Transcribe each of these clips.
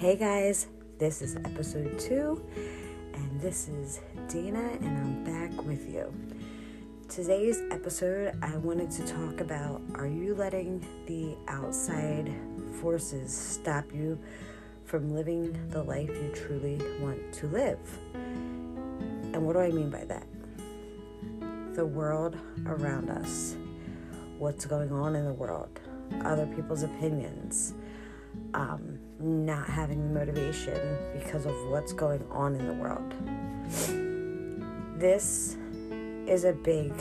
Hey guys, this is episode two, and this is Dana, and I'm back with you. Today's episode, I wanted to talk about are you letting the outside forces stop you from living the life you truly want to live? And what do I mean by that? The world around us, what's going on in the world, other people's opinions um, not having the motivation because of what's going on in the world. This is a big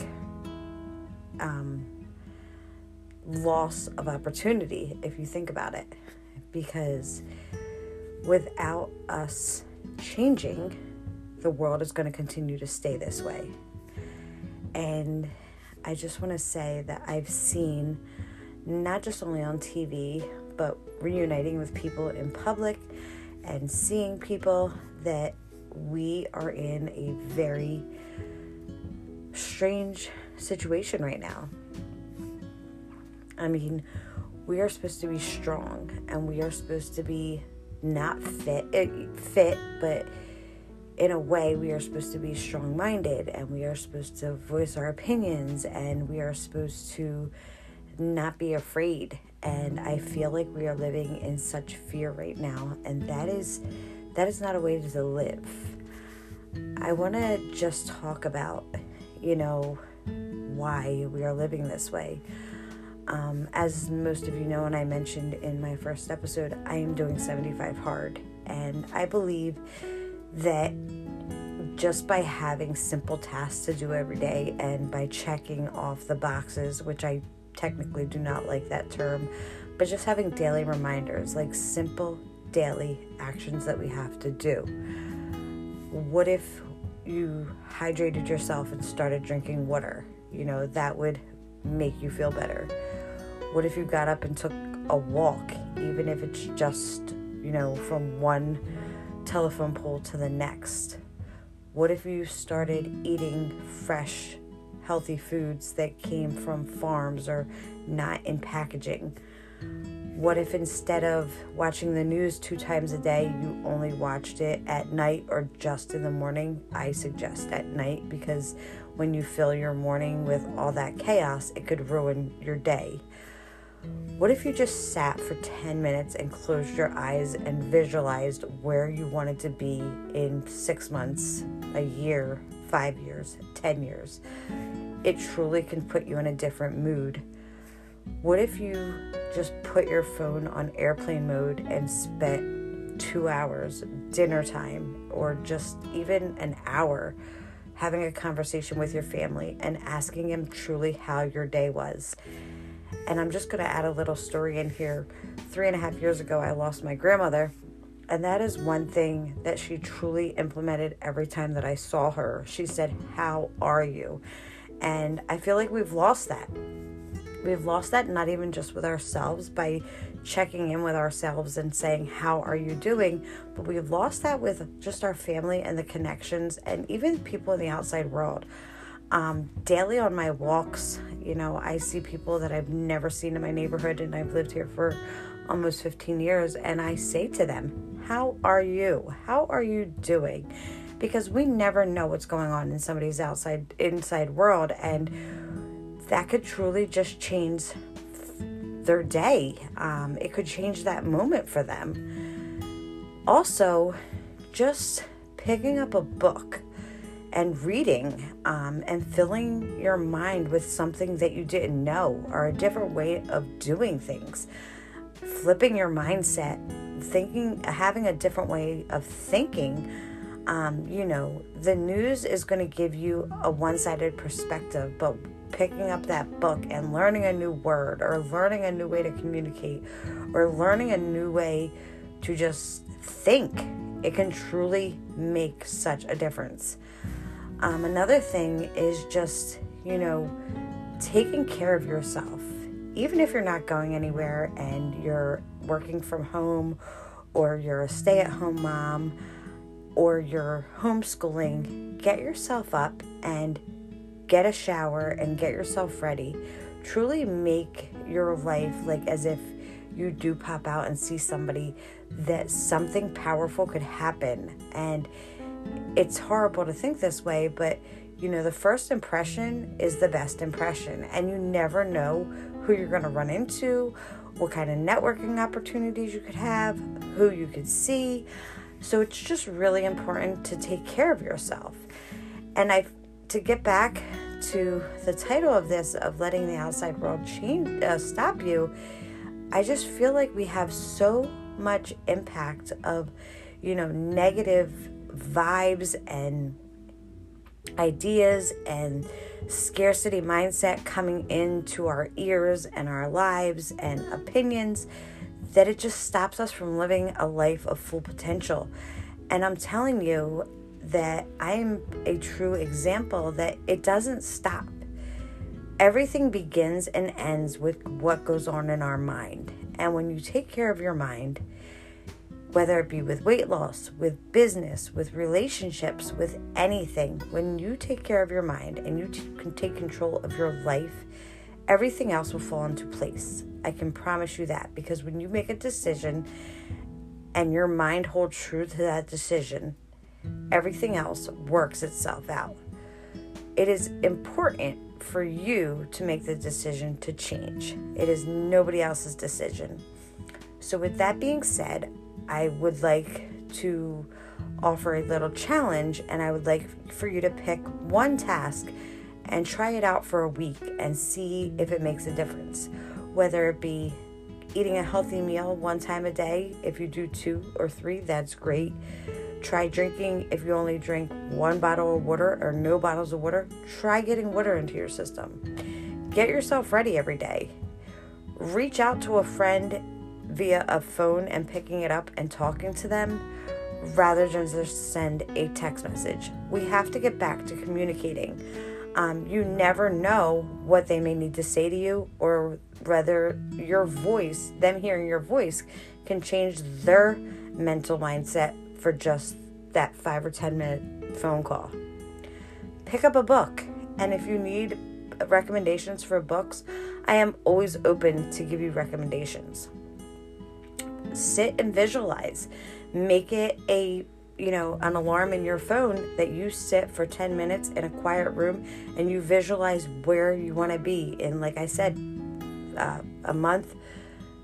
um, loss of opportunity if you think about it, because without us changing, the world is going to continue to stay this way. And I just want to say that I've seen, not just only on TV, but reuniting with people in public and seeing people that we are in a very strange situation right now. I mean, we are supposed to be strong and we are supposed to be not fit eh, fit but in a way we are supposed to be strong-minded and we are supposed to voice our opinions and we are supposed to not be afraid and I feel like we are living in such fear right now and that is that is not a way to live. I want to just talk about, you know, why we are living this way. Um, as most of you know, and I mentioned in my first episode, I am doing 75 hard. And I believe that just by having simple tasks to do every day and by checking off the boxes, which I technically do not like that term, but just having daily reminders, like simple daily actions that we have to do. What if you hydrated yourself and started drinking water? You know, that would make you feel better. What if you got up and took a walk, even if it's just, you know, from one telephone pole to the next? What if you started eating fresh healthy foods that came from farms or not in packaging? What if instead of watching the news two times a day, you only watched it at night or just in the morning? I suggest at night because when you fill your morning with all that chaos, it could ruin your day. What if you just sat for 10 minutes and closed your eyes and visualized where you wanted to be in six months, a year, five years, 10 years? it truly can put you in a different mood. What if you just put your phone on airplane mode and spent two hours, dinner time, or just even an hour having a conversation with your family and asking them truly how your day was? And I'm just going to add a little story in here. Three and a half years ago, I lost my grandmother. And that is one thing that she truly implemented every time that I saw her. She said, How are you? And I feel like we've lost that. We've lost that not even just with ourselves by checking in with ourselves and saying, How are you doing? But we've lost that with just our family and the connections and even people in the outside world. Um, daily on my walks, you know, I see people that I've never seen in my neighborhood and I've lived here for almost 15 years. And I say to them, How are you? How are you doing? because we never know what's going on in somebody's outside inside world and that could truly just change their day um, it could change that moment for them also just picking up a book and reading um, and filling your mind with something that you didn't know or a different way of doing things flipping your mindset thinking having a different way of thinking um, you know, the news is going to give you a one sided perspective, but picking up that book and learning a new word or learning a new way to communicate or learning a new way to just think, it can truly make such a difference. Um, another thing is just, you know, taking care of yourself. Even if you're not going anywhere and you're working from home or you're a stay at home mom, or you're homeschooling, get yourself up and get a shower and get yourself ready. Truly make your life like as if you do pop out and see somebody that something powerful could happen. And it's horrible to think this way, but you know, the first impression is the best impression, and you never know who you're going to run into, what kind of networking opportunities you could have, who you could see. So it's just really important to take care of yourself. And I to get back to the title of this of letting the outside world change uh, stop you, I just feel like we have so much impact of, you know, negative vibes and ideas and scarcity mindset coming into our ears and our lives and opinions that it just stops us from living a life of full potential. And I'm telling you that I am a true example that it doesn't stop. Everything begins and ends with what goes on in our mind. And when you take care of your mind, whether it be with weight loss, with business, with relationships, with anything, when you take care of your mind and you t- can take control of your life, everything else will fall into place. I can promise you that because when you make a decision and your mind holds true to that decision, everything else works itself out. It is important for you to make the decision to change, it is nobody else's decision. So, with that being said, I would like to offer a little challenge and I would like for you to pick one task and try it out for a week and see if it makes a difference. Whether it be eating a healthy meal one time a day, if you do two or three, that's great. Try drinking, if you only drink one bottle of water or no bottles of water, try getting water into your system. Get yourself ready every day. Reach out to a friend via a phone and picking it up and talking to them rather than just send a text message. We have to get back to communicating. Um, you never know what they may need to say to you, or whether your voice, them hearing your voice, can change their mental mindset for just that five or 10 minute phone call. Pick up a book, and if you need recommendations for books, I am always open to give you recommendations sit and visualize. Make it a you know, an alarm in your phone that you sit for 10 minutes in a quiet room and you visualize where you want to be in, like I said, uh, a month,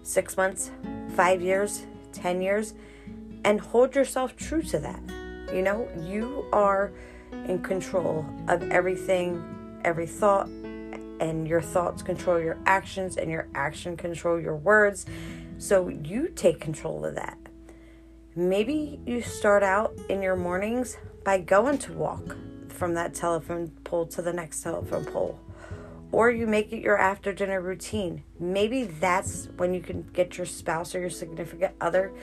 six months, five years, 10 years, and hold yourself true to that. You know, you are in control of everything, every thought, and your thoughts control your actions, and your action control your words so you take control of that. Maybe you start out in your mornings by going to walk from that telephone pole to the next telephone pole. Or you make it your after dinner routine. Maybe that's when you can get your spouse or your significant other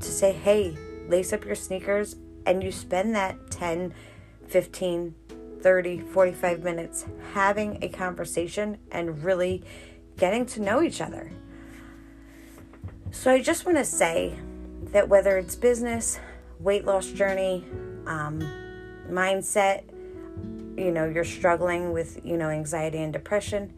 to say, hey, lace up your sneakers, and you spend that 10, 15, 30, 45 minutes having a conversation and really getting to know each other. So I just want to say that whether it's business, weight loss journey, um, mindset, you know, you're struggling with, you know, anxiety and depression,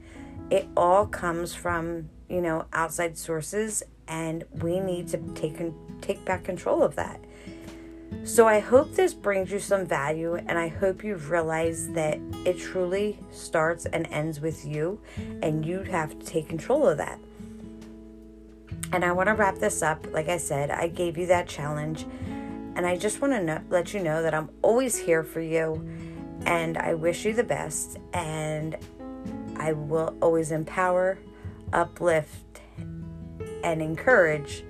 it all comes from, you know, outside sources and we need to take take back control of that. So I hope this brings you some value and I hope you realize that it truly starts and ends with you and you have to take control of that. And I want to wrap this up. Like I said, I gave you that challenge. And I just want to know, let you know that I'm always here for you. And I wish you the best. And I will always empower, uplift, and encourage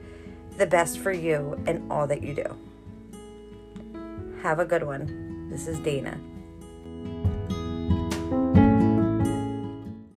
the best for you in all that you do. Have a good one. This is Dana.